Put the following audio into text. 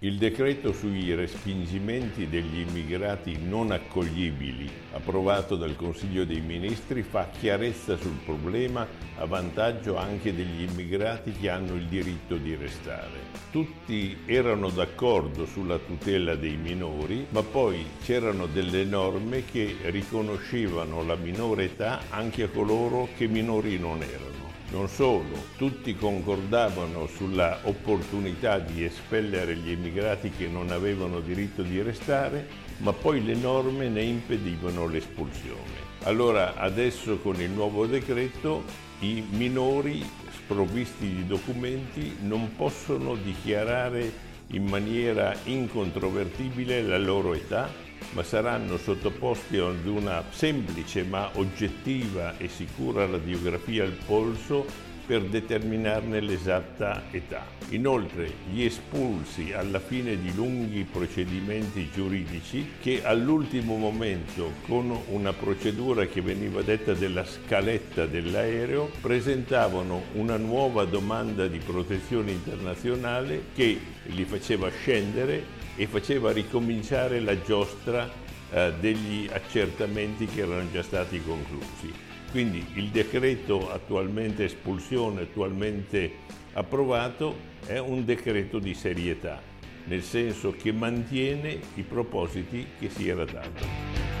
Il decreto sui respingimenti degli immigrati non accoglibili, approvato dal Consiglio dei Ministri, fa chiarezza sul problema a vantaggio anche degli immigrati che hanno il diritto di restare. Tutti erano d'accordo sulla tutela dei minori, ma poi c'erano delle norme che riconoscevano la minore età anche a coloro che minori non erano. Non solo, tutti concordavano sulla opportunità di espellere gli immigrati che non avevano diritto di restare, ma poi le norme ne impedivano l'espulsione. Allora adesso con il nuovo decreto i minori sprovvisti di documenti non possono dichiarare in maniera incontrovertibile la loro età ma saranno sottoposti ad una semplice ma oggettiva e sicura radiografia al polso per determinarne l'esatta età. Inoltre gli espulsi alla fine di lunghi procedimenti giuridici che all'ultimo momento con una procedura che veniva detta della scaletta dell'aereo presentavano una nuova domanda di protezione internazionale che li faceva scendere e faceva ricominciare la giostra eh, degli accertamenti che erano già stati conclusi. Quindi il decreto attualmente espulsione, attualmente approvato, è un decreto di serietà, nel senso che mantiene i propositi che si era dato.